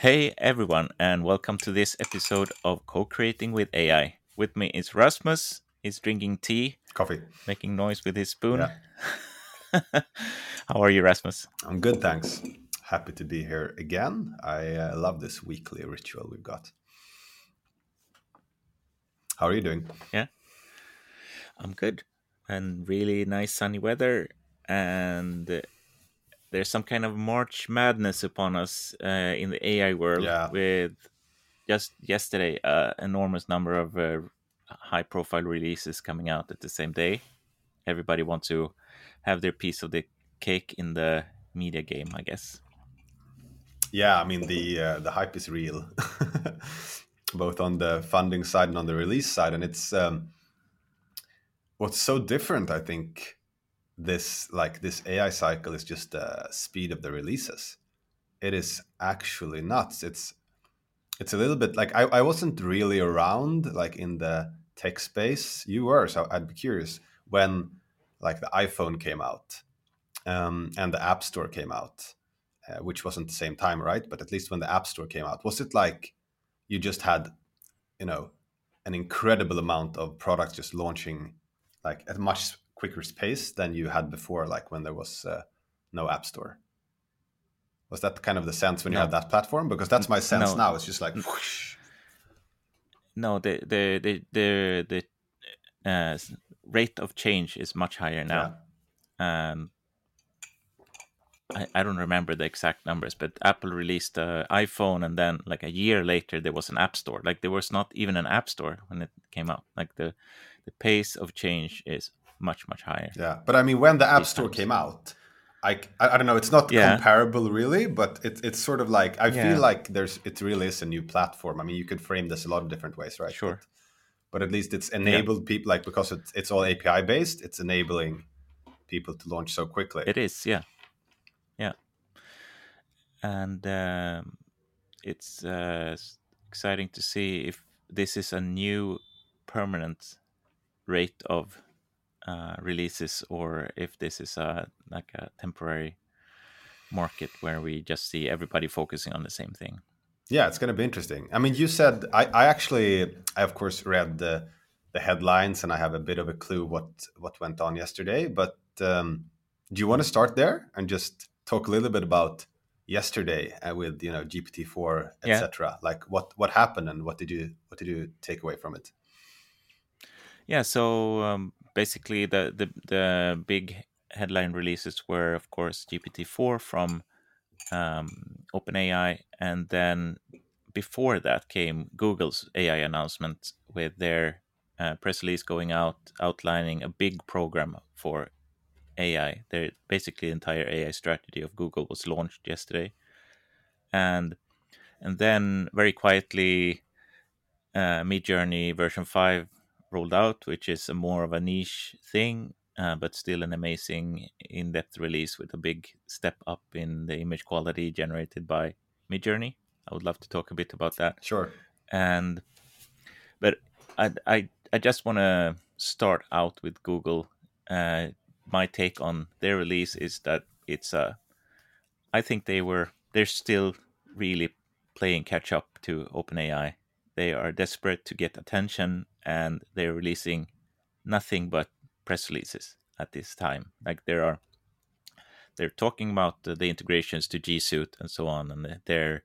Hey everyone, and welcome to this episode of Co Creating with AI. With me is Rasmus. He's drinking tea, Coffee. making noise with his spoon. Yeah. How are you, Rasmus? I'm good, thanks. Happy to be here again. I uh, love this weekly ritual we've got. How are you doing? Yeah, I'm good. And really nice sunny weather. And uh, there's some kind of March madness upon us uh, in the AI world Yeah. with just yesterday, uh, enormous number of uh, high profile releases coming out at the same day. Everybody wants to have their piece of the cake in the media game, I guess. Yeah, I mean the uh, the hype is real, both on the funding side and on the release side, and it's um, what's so different. I think this like this AI cycle is just the speed of the releases. It is actually nuts. It's it's a little bit like I, I wasn't really around like in the tech space. You were, so I'd be curious when like the iPhone came out um, and the App Store came out, uh, which wasn't the same time, right? But at least when the App Store came out, was it like you just had, you know, an incredible amount of products just launching like at much quicker pace than you had before, like when there was uh, no App Store? Was that kind of the sense when you No. had that platform? Because that's my sense No. now. It's just like whoosh. No, the the the the, the uh, rate of change is much higher now. Um, I, I don't remember the exact numbers, but Apple released the iPhone, and then like a year later, there was an App Store. Like there was not even an App Store when it came out. Like the the pace of change is much much higher. Yeah, but I mean, when the App Store times. came out, I, I, I don't know. It's not Yeah. comparable, really, but it, it's sort of like I Yeah. feel like there's it really is a new platform. I mean, you could frame this a lot of different ways, right? Sure. But, but at least it's enabled people, like because it's it's all API based, it's enabling people to launch so quickly. It is, yeah, yeah, and um, it's uh, exciting to see if this is a new permanent rate of uh, releases or if this is a like a temporary market where we just see everybody focusing on the same thing. Yeah, it's going to be interesting. I mean, you said I, I actually, I of course read the the headlines, and I have a bit of a clue what what went on yesterday. But um, do you want to start there and just talk a little bit about yesterday uh, with you know GPT four, Yeah. etc. Like what what happened and what did you what did you take away from it? Yeah, so um, basically the, the the big headline releases were, of course, GPT four from um, OpenAI, and then before that came Google's AI announcement with their uh, press release going out outlining a big program for AI. Their basically entire AI strategy of Google was launched yesterday, and and then very quietly, uh, Midjourney version five rolled out, which is a more of a niche thing, uh, but still an amazing in-depth release with a big step up in the image quality generated by Midjourney. I would love to talk a bit about that Sure. and but I I I just want to start out with Google. Uh, my take on their release is that it's a. I think they were they're still really playing catch up to OpenAI. They are desperate to get attention, and they're releasing nothing but press releases at this time. Like there are, they're talking about the, the integrations to G Suite and so on, and the- their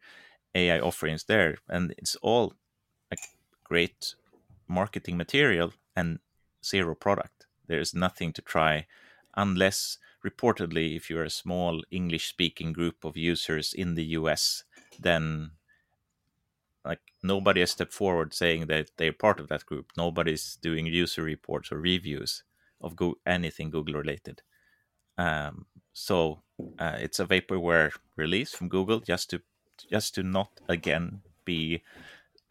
AI offerings there, and it's all like great marketing material and zero product. There's nothing to try unless reportedly if you're a small English speaking group of users in the US, then like nobody has stepped forward saying that they're part of that group. Nobody's doing user reports or reviews of go- anything Google related. Um, so uh, it's a vaporware release from Google just to just to not again be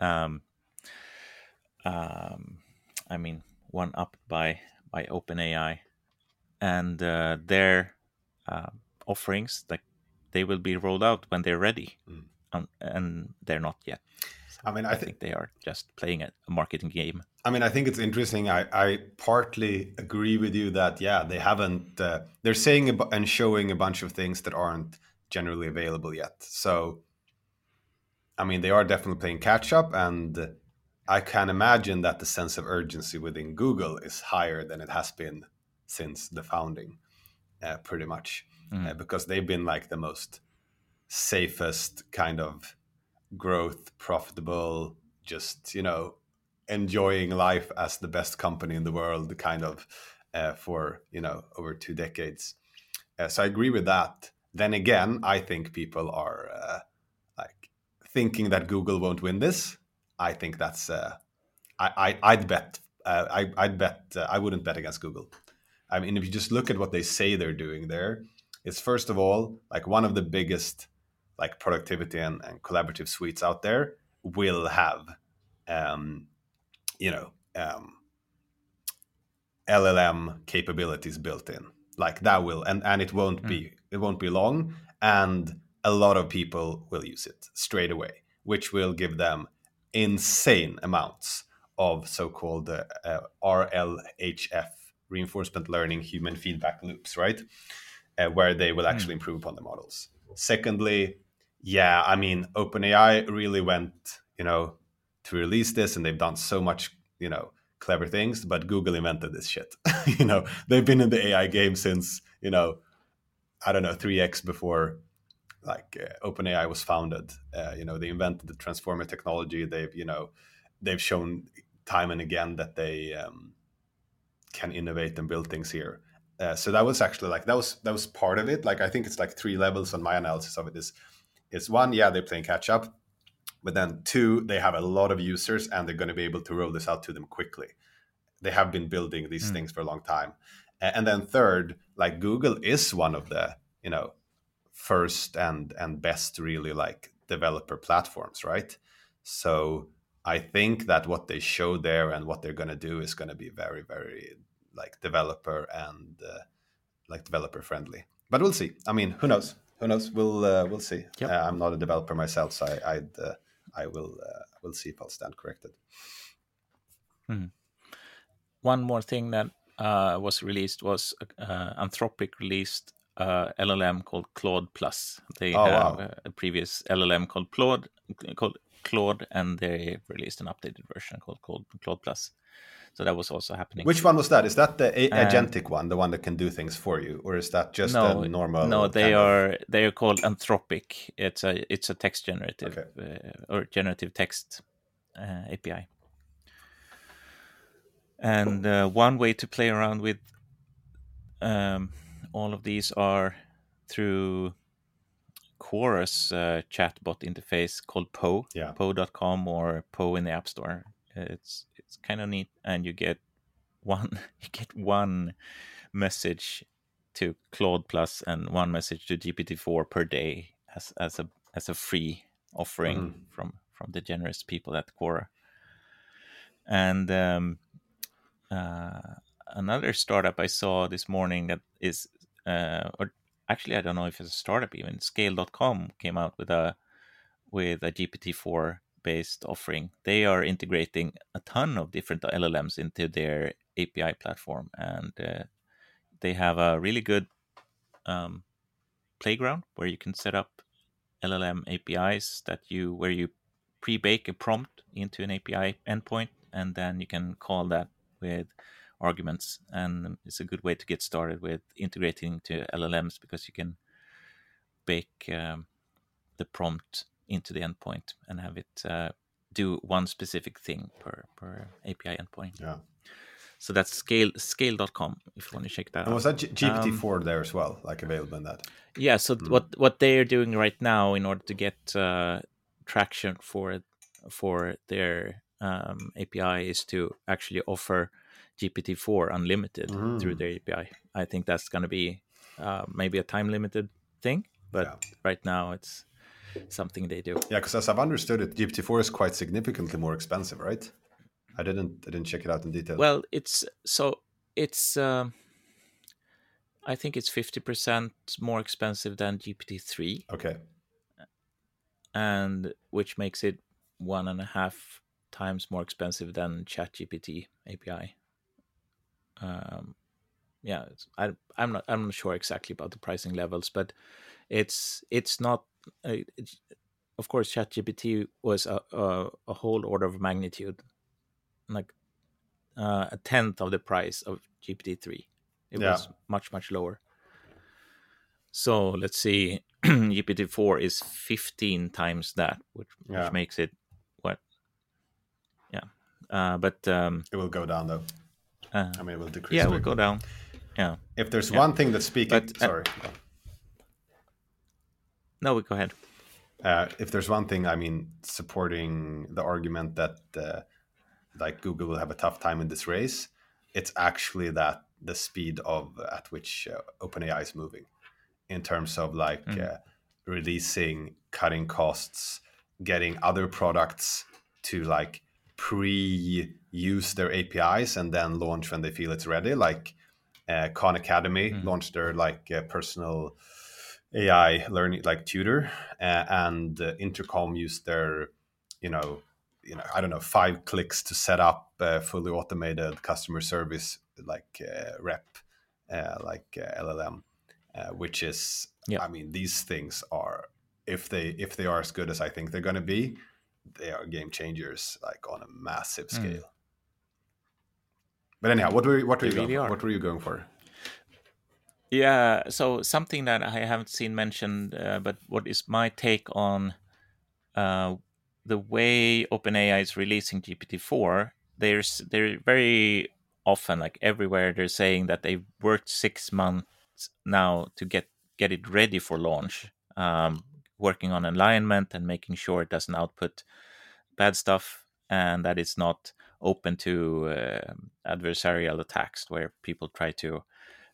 um, um, I mean one up by by OpenAI and uh, their uh, offerings like they will be rolled out when they're ready Mm. Um, and they're not yet. So I mean, I I thi- think they are just playing a, marketing game. I mean, I think it's interesting. I, I partly agree with you that yeah, they haven't. Uh, they're saying ab- and showing a bunch of things that aren't generally available yet. So I mean, they are definitely playing catch up, and I can imagine that the sense of urgency within Google is higher than it has been since the founding, uh, pretty much, mm. uh, because they've been like the most safest kind of growth, profitable, just you know, enjoying life as the best company in the world, kind of, uh, for you know over two decades. Uh, so I agree with that. Then again, I think people are uh, like thinking that Google won't win this I think that's uh, I, I would bet uh, I I'd bet uh, I wouldn't bet against Google. I mean, if you just look at what they say they're doing there, it's first of all like one of the biggest like productivity and, and collaborative suites out there will have um, you know um, LLM capabilities built in like that will and and it won't mm. be it won't be long and a lot of people will use it straight away which will give them insane amounts of so-called uh, uh, RLHF reinforcement learning human feedback loops, right? Uh, where they will actually mm. improve upon the models. Secondly, yeah, I mean, OpenAI really went, you know, to release this, and they've done so much, you know, clever things. But Google invented this shit. you know, they've been in the AI game since, you know, I don't know, three x before like uh, OpenAI was founded. Uh, you know, they invented the transformer technology. They've you know they've shown time and again that they um, can innovate and build things here. Uh, so that was actually like that was that was part of it. Like I think it's like three levels on my analysis of it. Is is one, yeah, they're playing catch up, but then two, they have a lot of users and they're going to be able to roll this out to them quickly. They have been building these mm. things for a long time, and then third, like Google is one of the you know first and and best really like developer platforms right? So i think that what they show there and what they're going to do is going to be very very like developer and uh, like developer friendly. But we'll see. I mean who knows who knows we'll uh, we'll see yep. uh, i'm not a developer myself so i I'd, uh, i will uh, will see if i'll stand corrected hmm. one more thing that uh, was released was anthropic released uh, LLM called Claude Plus. They oh, have wow. a previous LLM called Claude, called Claude, and they released an updated version called Claude, Claude Plus. So that was also happening. Which one was that? Is that the a- agentic one, the one that can do things for you, or is that just no, a normal? No, they are of... they are called Anthropic. It's a it's a text generative okay. uh, or generative text uh, API. And uh, one way to play around with um, all of these are through Quora's uh, chatbot interface called Poe, yeah. Poe.com or Poe in the App Store. It's it's kind of neat, and you get one you get one message to Claude Plus and one message to GPT-4 per day as as a as a free offering mm. from from the generous people at Quora. And um, uh, another startup I saw this morning that is uh, or actually I don't know if it's a startup even. Scale.com came out with a with a GPT-4 based offering. They are integrating a ton of different LLMs into their API platform, and uh, they have a really good um, playground where you can set up LLM APIs that you where you pre-bake a prompt into an API endpoint, and then you can call that with arguments, and it's a good way to get started with integrating to LLMs because you can bake um, the prompt into the endpoint and have it uh, do one specific thing per per API endpoint. Yeah. So that's scale scale.com if you want to check that and out. Was that G- GPT-4 um, there as well, like available in that? Yeah. So mm. what what they are doing right now in order to get uh, traction for for their um, API is to actually offer GPT-4 unlimited mm. through their API. I think that's going to be uh, maybe a time limited thing, but yeah. right now it's something they do. Yeah, because as I've understood it, GPT-4 is quite significantly more expensive, right? I didn't I didn't check it out in detail. Well, it's so it's um, I think it's fifty percent more expensive than GPT-3. Okay. And which makes it one and a half times more expensive than ChatGPT API um, yeah, I, I'm not I'm not sure exactly about the pricing levels, but it's it's not uh, of course, ChatGPT was a, a, a whole order of magnitude, like uh, a tenth of the price of GPT three. It Yeah. was much much lower. So let's see, GPT four is fifteen times that, which, Yeah. which makes it what? Yeah, uh, but um, It will go down though. Uh, I mean, it will decrease. yeah, a we'll go down. Yeah, If there's Yeah. one thing that's speaking, But, uh, sorry. no, we go ahead. Uh, if there's one thing, I mean, supporting the argument that uh, like Google will have a tough time in this race, it's actually that the speed of at which uh, OpenAI is moving, in terms of like uh, releasing, cutting costs, getting other products to like pre-use their APIs and then launch when they feel it's ready. Like uh, Khan Academy launched their like uh, personal AI learning like tutor, uh, and uh, Intercom used their, you know, you know, I don't know, five clicks to set up fully automated customer service like uh, rep, uh, like uh, LLM, uh, which is, Yeah. I mean, these things are if they if they are as good as I think they're going to be, they are game changers like on a massive Mm. scale. But anyhow, what were what were They you really going are. what were you going for? Yeah, so something that I haven't seen mentioned, uh, but what is my take on uh, the way OpenAI is releasing GPT-4? There's they're very often, like everywhere, they're saying that they've worked six months now to get get it ready for launch, um, working on alignment and making sure it doesn't output bad stuff and that it's not open to uh, adversarial attacks where people try to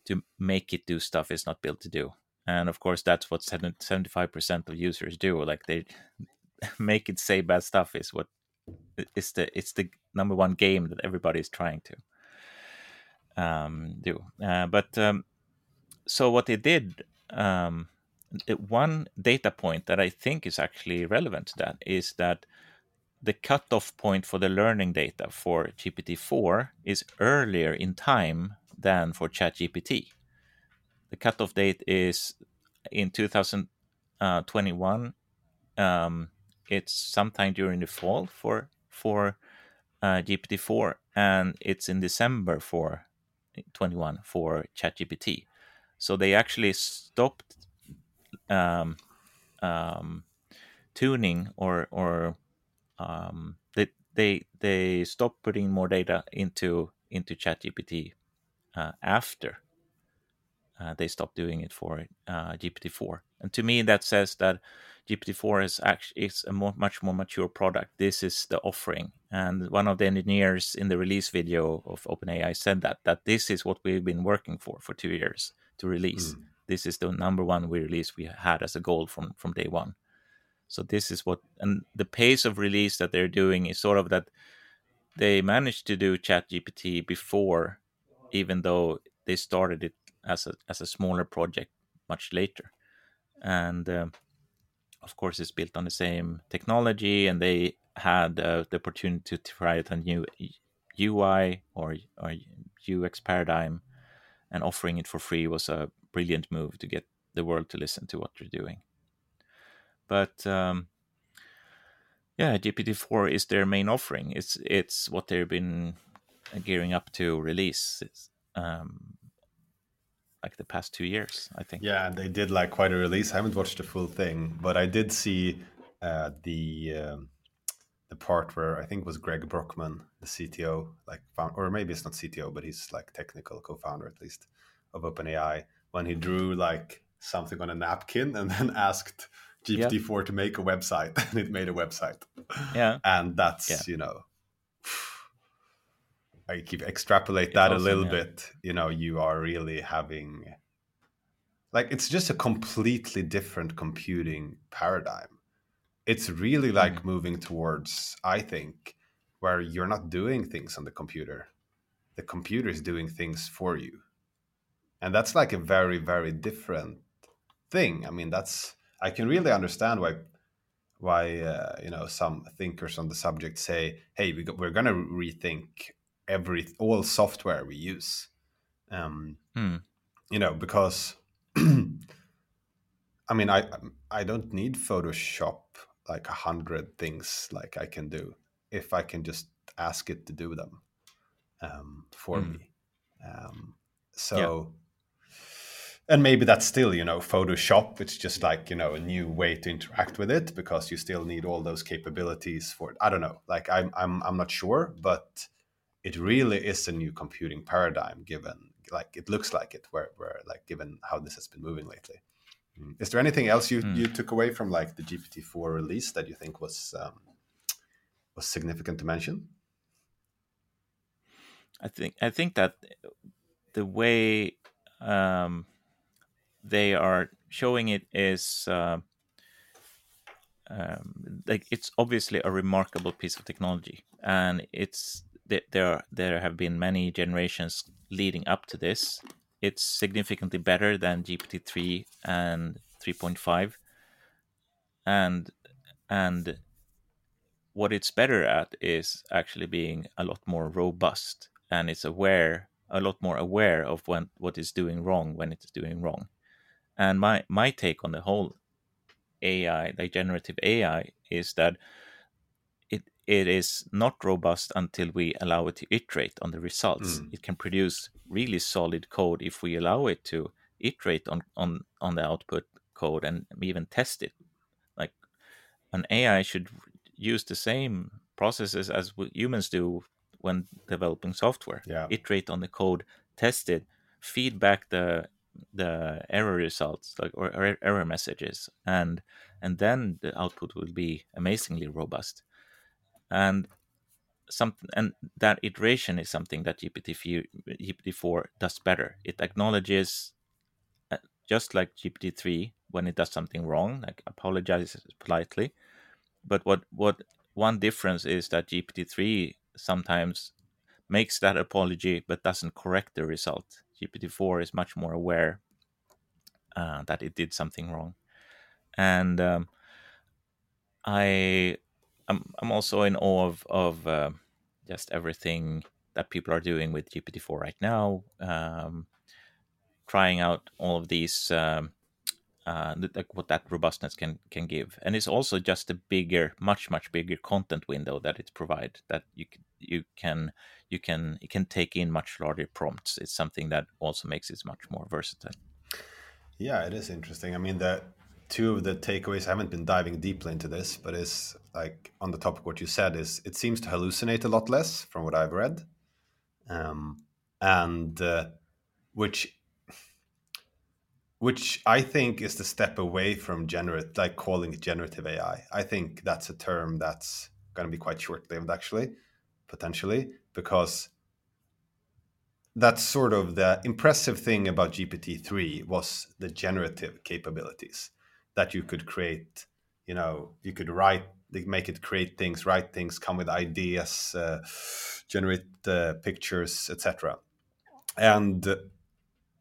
to make it do stuff it's not built to do. And of course, that's what 75% of users do. Like they make it say bad stuff is what it's the it's the number one game that everybody is trying to um, do. Uh, but um, so what they did, um, one data point that I think is actually relevant to that is that the cutoff point for the learning data for GPT-4 is earlier in time than for ChatGPT. The cutoff date is in 2021. Um, it's sometime during the fall for for uh, GPT-4, and it's in December for 21 for ChatGPT. So they actually stopped um, um, tuning or or um, they they they stopped putting more data into into ChatGPT uh, after uh, they stopped doing it for uh, GPT-4. And to me, that says that GPT-4 is actually is a more, much more mature product. This is the offering, and one of the engineers in the release video of OpenAI said that that this is what we've been working for for two years to release. This is the number one we release we had as a goal from from day one. So this is what, and the pace of release that they're doing is sort of that they managed to do ChatGPT before, even though they started it as a as a smaller project much later, and um, of course it's built on the same technology, and they had uh, the opportunity to try a new UI or or UX paradigm, and offering it for free was a brilliant move to get the world to listen to what they're doing. But um, yeah, GPT-4 is their main offering. It's it's what they've been gearing up to release. Um, like the past two years, I think. Yeah, they did like quite a release. I haven't watched the full thing, but I did see uh, the um, the part where I think it was Greg Brockman, the CTO, like found, or maybe it's not CTO, but he's like technical co-founder at least of OpenAI, when he drew like something on a napkin and then asked GPT-4 to make a website, and it made a website. Yeah. and that's Yeah. you know. I keep extrapolate that a little yeah. bit, you know, you are really having like it's just a completely different computing paradigm it's really hmm. like moving towards i think where you're not doing things on the computer the computer is doing things for you and that's like a very very different thing i mean that's i can really understand why why uh, you know some thinkers on the subject say hey we we're going to rethink every all software we use um, Hmm. you know because i mean i i don't need photoshop like a hundred things like I can do if I can just ask it to do them um, for mm. me. Um, so. And maybe that's still you know Photoshop. It's just like you know a new way to interact with it because you still need all those capabilities for it. I don't know. Like I'm I'm I'm not sure, but it really is a new computing paradigm given like it looks like it where where like given how this has been moving lately. Mm. Is there anything else you, mm. you took away from like the GPT-4 release that you think was um, was significant to mention? I think I think that the way um, they are showing it is uh, um, like it's obviously a remarkable piece of technology, and it's there. There have been many generations leading up to this. It's significantly better than GPT three and three point five, and and what it's better at is actually being a lot more robust and it's aware a lot more aware of when what is doing wrong when it is doing wrong and my my take on the whole ai the generative ai is that it it is not robust until we allow it to iterate on the results mm. it can produce really solid code if we allow it to iterate on on on the output code and even test it like an ai should use the same processes as humans do when developing software. Yeah. Iterate on the code, test it, feedback the the error results like or, or error messages, and and then the output will be amazingly robust. And something and that iteration is something that GPT GPT-4 does better. It acknowledges, uh, just like GPT-3, when it does something wrong, like apologizes politely. But what what one difference is that GPT-3 sometimes makes that apology but doesn't correct the result. GPT-4 is much more aware uh, that it did something wrong, and um, I I'm, I'm also in awe of of uh, just everything that people are doing with GPT-4 right now, um, trying out all of these um, uh, like what that robustness can can give, and it's also just a bigger, much much bigger content window that it provides. That you can, you can you can you can take in much larger prompts. It's something that also makes it much more versatile. Yeah, it is interesting. I mean, the two of the takeaways. I haven't been diving deeply into this, but it's like on the topic what you said is it seems to hallucinate a lot less from what I've read, um, and uh, which which I think is the step away from generate, like calling it generative AI. I think that's a term that's going to be quite short-lived, actually, potentially, because that's sort of the impressive thing about GPT-3 was the generative capabilities that you could create. You know, you could write, make it create things, write things, come with ideas, uh, generate uh, pictures, etc. And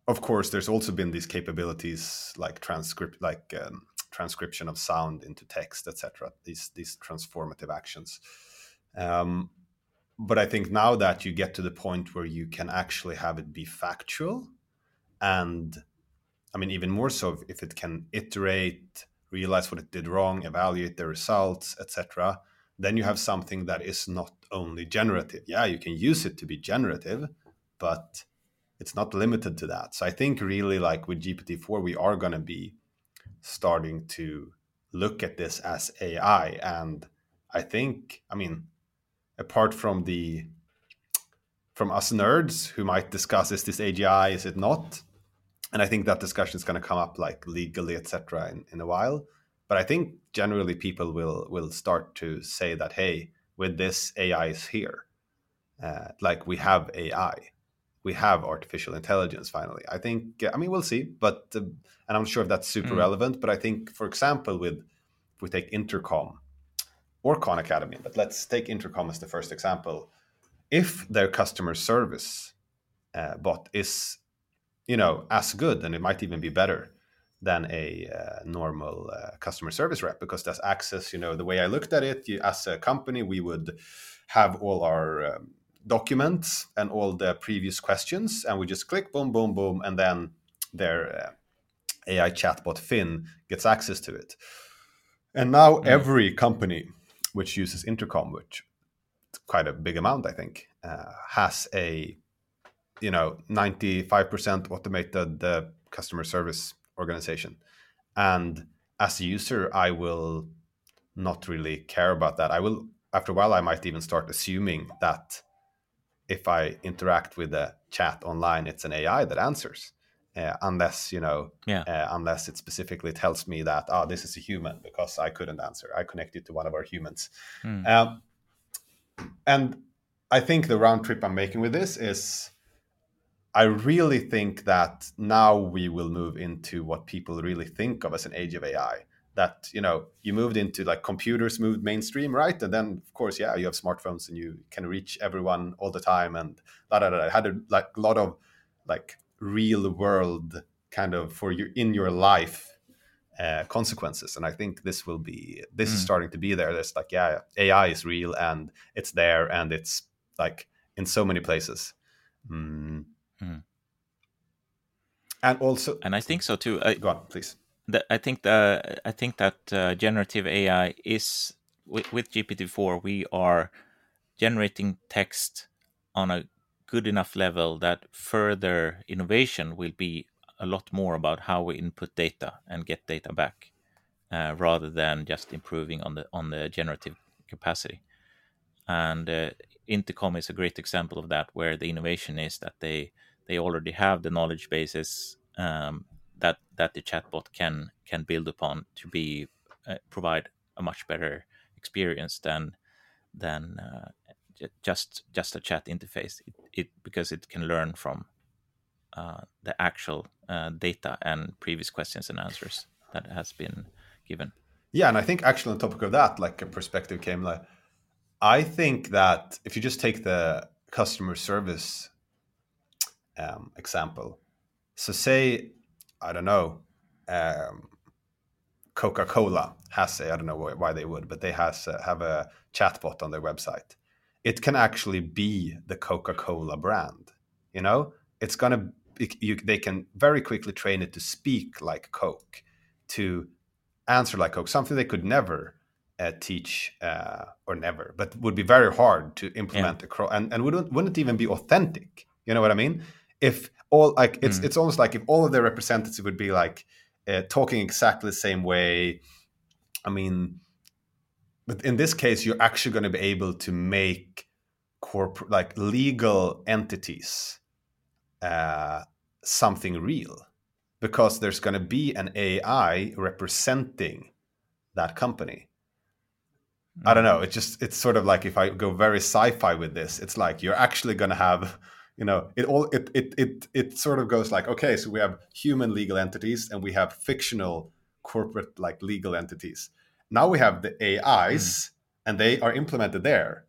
of course, there's also been these capabilities like transcript, like um, transcription of sound into text, etc. These these transformative actions. Um, but I think now that you get to the point where you can actually have it be factual, and I mean even more so if it can iterate, realize what it did wrong, evaluate the results, etc. Then you have something that is not only generative. Yeah, you can use it to be generative, but it's not limited to that. So I think really like with GPT-4, we are going to be starting to look at this as AI. And I think, I mean, apart from the from us nerds who might discuss is this AGI, is it not? And I think that discussion is going to come up like legally, etc. In, in a while. But I think generally people will will start to say that hey, with this AI is here, uh, like we have AI we have artificial intelligence finally. I think, I mean, we'll see, but, uh, and I'm not sure if that's super mm. relevant, but I think, for example, with, if we take Intercom or Khan Academy, but let's take Intercom as the first example. If their customer service uh, bot is, you know, as good, and it might even be better than a uh, normal uh, customer service rep because that's access. You know, the way I looked at it, you, as a company, we would have all our um, documents and all the previous questions, and we just click boom, boom, boom, and then their uh, AI chatbot Fin gets access to it. And now every company which uses intercom, which is quite a big amount, I think, uh, has a you know 95% automated uh, customer service organization. And as a user, I will not really care about that. I will after a while I might even start assuming that if I interact with a chat online, it's an AI that answers. Uh, unless you know, yeah. uh, unless it specifically tells me that oh, this is a human because I couldn't answer. I connected to one of our humans, Mm. um, and I think the round trip I'm making with this is, I really think that now we will move into what people really think of as an age of AI. That you know, you moved into like computers moved mainstream, right? And then of course, yeah, you have smartphones and you can reach everyone all the time, and da da da. It had a like a lot of like real world kind of for you in your life uh, consequences and i think this will be this is Mm. starting to be there there's like yeah ai is real and it's there and it's like in so many places Mm. Mm. and also And I think so too. I, go on please the, I think the I think that uh, generative AI is with, with GPT-4 we are generating text on a good enough level that further innovation will be a lot more about how we input data and get data back, uh, rather than just improving on the on the generative capacity. And uh, Intercom is a great example of that, where the innovation is that they they already have the knowledge bases um, that that the chatbot can can build upon to be uh, provide a much better experience than than uh, just just a chat interface. It, it because it can learn from uh, the actual uh, data and previous questions and answers that has been given. yeah and i think actually on topic of that like a perspective came like i think that if you just take the customer service um, example so say i don't know um, coca-cola has a i don't know why- they would but they has uh, have a chatbot on their website it can actually be the coca-cola brand you know? It's gonna you, they can very quickly train it to speak like coke to answer like coke something they could never uh, teach uh, or never but would be very hard to implement across and, and wouldn't, wouldn't even be authentic you know what i mean? If all like it's Mm. it's almost like if all of their representatives would be like uh, talking exactly the same way i mean but in this case you're actually going to be able to make corporate like legal entities uh, something real because there's going to be an ai representing that company I don't know. It just it's sort of like if I go very sci-fi with this, it's like you're actually going to have, you know, it all it it it it sort of goes like okay, so we have human legal entities and we have fictional corporate like legal entities. Now we have the AIs and they are implemented there.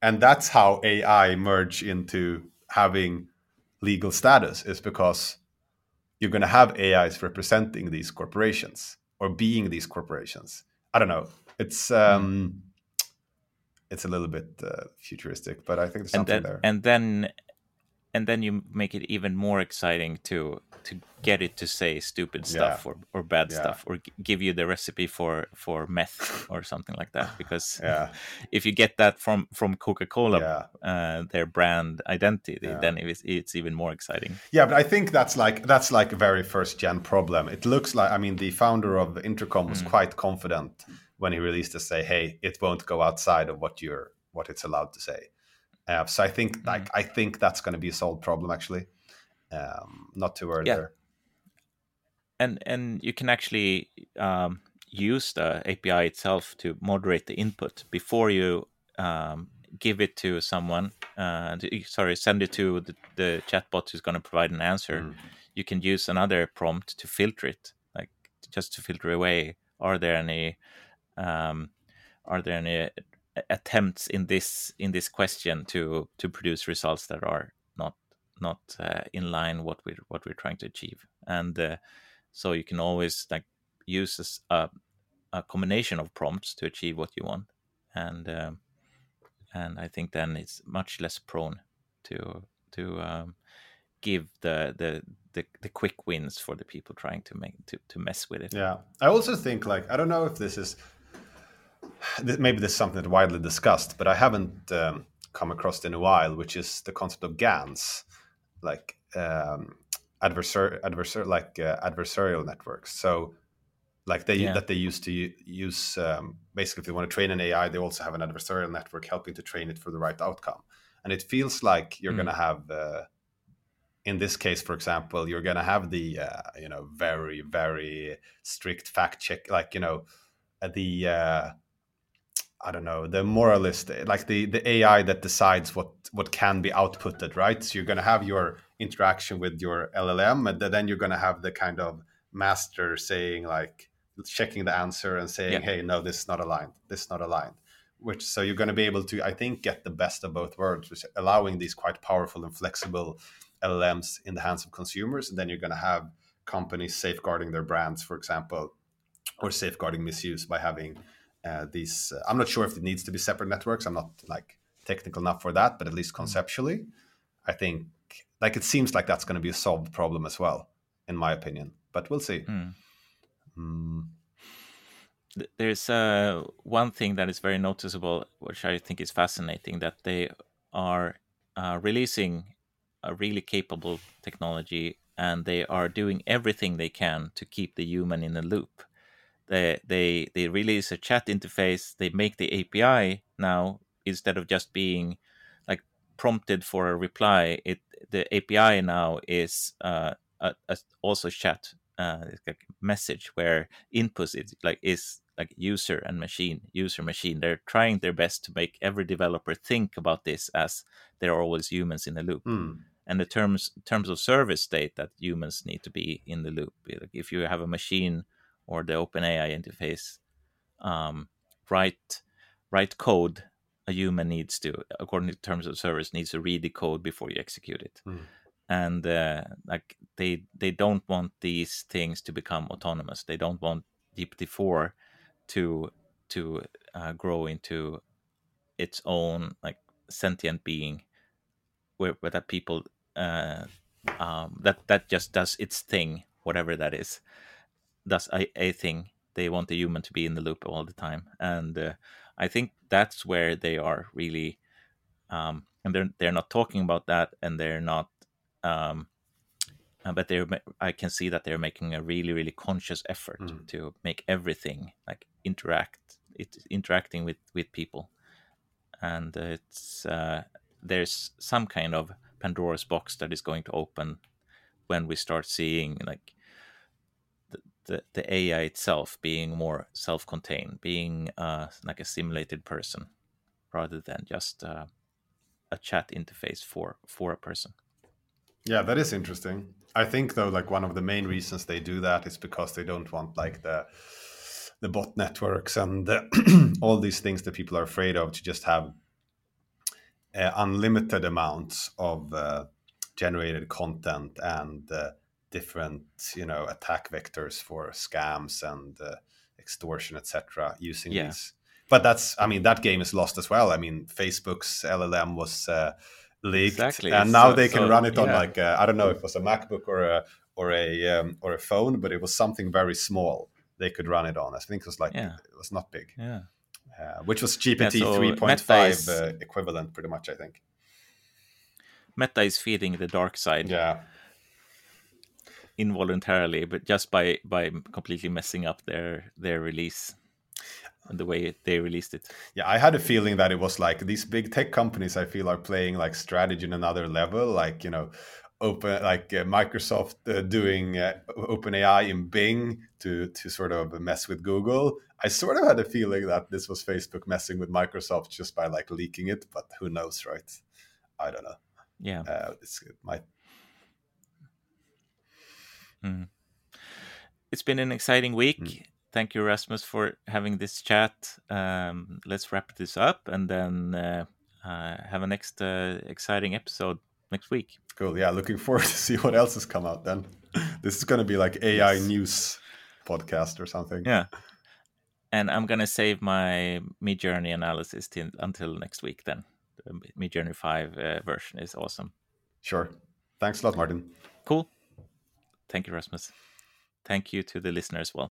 And that's how AI merge into having legal status is because you're going to have AIs representing these corporations or being these corporations. I don't know. It's um, it's a little bit uh, futuristic, but I think there's and something then there. and then and then you make it even more exciting to to get it to say stupid stuff or, or bad Yeah. stuff or g- give you the recipe for for meth or something like that because yeah, if you get that from from coca-cola yeah, uh, their brand identity Yeah. then it's, it's even more exciting yeah. But I think that's like that's like a very first gen problem. It looks like I mean the founder of Intercom was Mm. quite confident when he released to say, "Hey, it won't go outside of what you're what it's allowed to say." Uh, so I think Mm. like I think that's going to be a solved problem actually. Um, not too early Yeah. there. and and you can actually um, use the API itself to moderate the input before you um, give it to someone. Uh, sorry, send it to the, the chatbot who's going to provide an answer. Mm. You can use another prompt to filter it, like just to filter away. Are there any um, are there any attempts in this in this question to to produce results that are not not uh, in line what we're what we're trying to achieve. And uh, so you can always like use a, a combination of prompts to achieve what you want. And um, and i think then it's much less prone to to um, give the, the the the quick wins for the people trying to make to, to mess with it. Yeah. I also think like I don't know if this is maybe this is something that's widely discussed, but I haven't um, come across in a while, which is the concept of GANs, like um, adversar adversar like uh, adversarial networks. So like they yeah. that they used to use um, basically if they want to train an AI, they also have an adversarial network helping to train it for the right outcome. And it feels like you're mm. going to have, uh, in this case, for example, you're going to have the uh, you know very very strict fact check, like you know uh, the uh, I don't know the moralist, like the the AI that decides what what can be outputted, right? So you're going to have your interaction with your LLM, and then you're going to have the kind of master saying like checking the answer and saying, yeah. "Hey, no, this is not aligned. This is not aligned." Which so you're going to be able to, I think, get the best of both worlds, which allowing these quite powerful and flexible LLMs in the hands of consumers, and then you're going to have companies safeguarding their brands, for example, or safeguarding misuse by having uh, these. Uh, I'm not sure if it needs to be separate networks. I'm not like technical enough for that, but at least mm. conceptually, I think like it seems like that's going to be a solved problem as well, in my opinion. But we'll see. Mm. Mm. There's uh, one thing that is very noticeable, which I think is fascinating, that they are uh, releasing a really capable technology and they are doing everything they can to keep the human in the loop. They, they, they release a chat interface, they make the API now instead of just being like prompted for a reply, it the API now is uh, a, a, also chat uh, like message where input is like is like user and machine, user machine. They're trying their best to make every developer think about this as there are always humans in the loop. Mm. And the terms terms of service state that humans need to be in the loop. Like if you have a machine or the OpenAI interface, um, write write code, a human needs to, according to terms of service, needs to read the code before you execute it. Mm and uh, like they they don't want these things to become autonomous. They don't want GPT-4 to to uh, grow into its own like sentient being, where, where that people uh, um, that that just does its thing, whatever that is, does a, a thing. They want the human to be in the loop all the time, and uh, I think that's where they are really. Um, and they're they're not talking about that, and they're not um, uh, but they're I can see that they're making a really really conscious effort mm. to make everything like interact it's interacting with with people and it's uh, there's some kind of Pandora's box that is going to open when we start seeing like the, AI itself being more self-contained, being uh, like a simulated person rather than just uh, a chat interface for for a person. Yeah, that is interesting. I think though, like one of the main reasons they do that is because they don't want like the the bot networks and the, all these things that people are afraid of to just have uh, unlimited amounts of uh, generated content and uh, different you know attack vectors for scams and uh, extortion etc using yeah. these but that's i mean that game is lost as well i mean facebook's llm was uh, leaked, exactly. and now so, they can so, run it on yeah. like I don't know if it was a MacBook or a or a um, or a phone, but it was something very small. They could run it on. I think it was like yeah. it was not big. Yeah. Uh, which was GPT yeah, so 3.5 uh, equivalent, pretty much, I think. Meta is feeding the dark side. Yeah. Involuntarily, but just by by completely messing up their their release the way they released it. Yeah, I had a feeling that it was like these big tech companies. I feel are playing like strategy in another level. Like you know, open like uh, Microsoft uh, doing uh, OpenAI in Bing to to sort of mess with Google. I sort of had a feeling that this was Facebook messing with Microsoft just by like leaking it, but who knows, right? I don't know. Yeah, uh, it's, it might. Mm. It's been an exciting week. Mm thank you, Rasmus, for having this chat. Um, let's wrap this up and then uh, uh, have a next uh, exciting episode next week. Cool. Yeah, looking forward to see what else has come out then. this is going to be like AI yes. news podcast or something. Yeah. And I'm going to save my Midjourney analysis till, until next week then. The Midjourney 5 uh, version is awesome. Sure. Thanks a lot, Martin. Cool. Thank you, Rasmus. Thank you to the listener as well.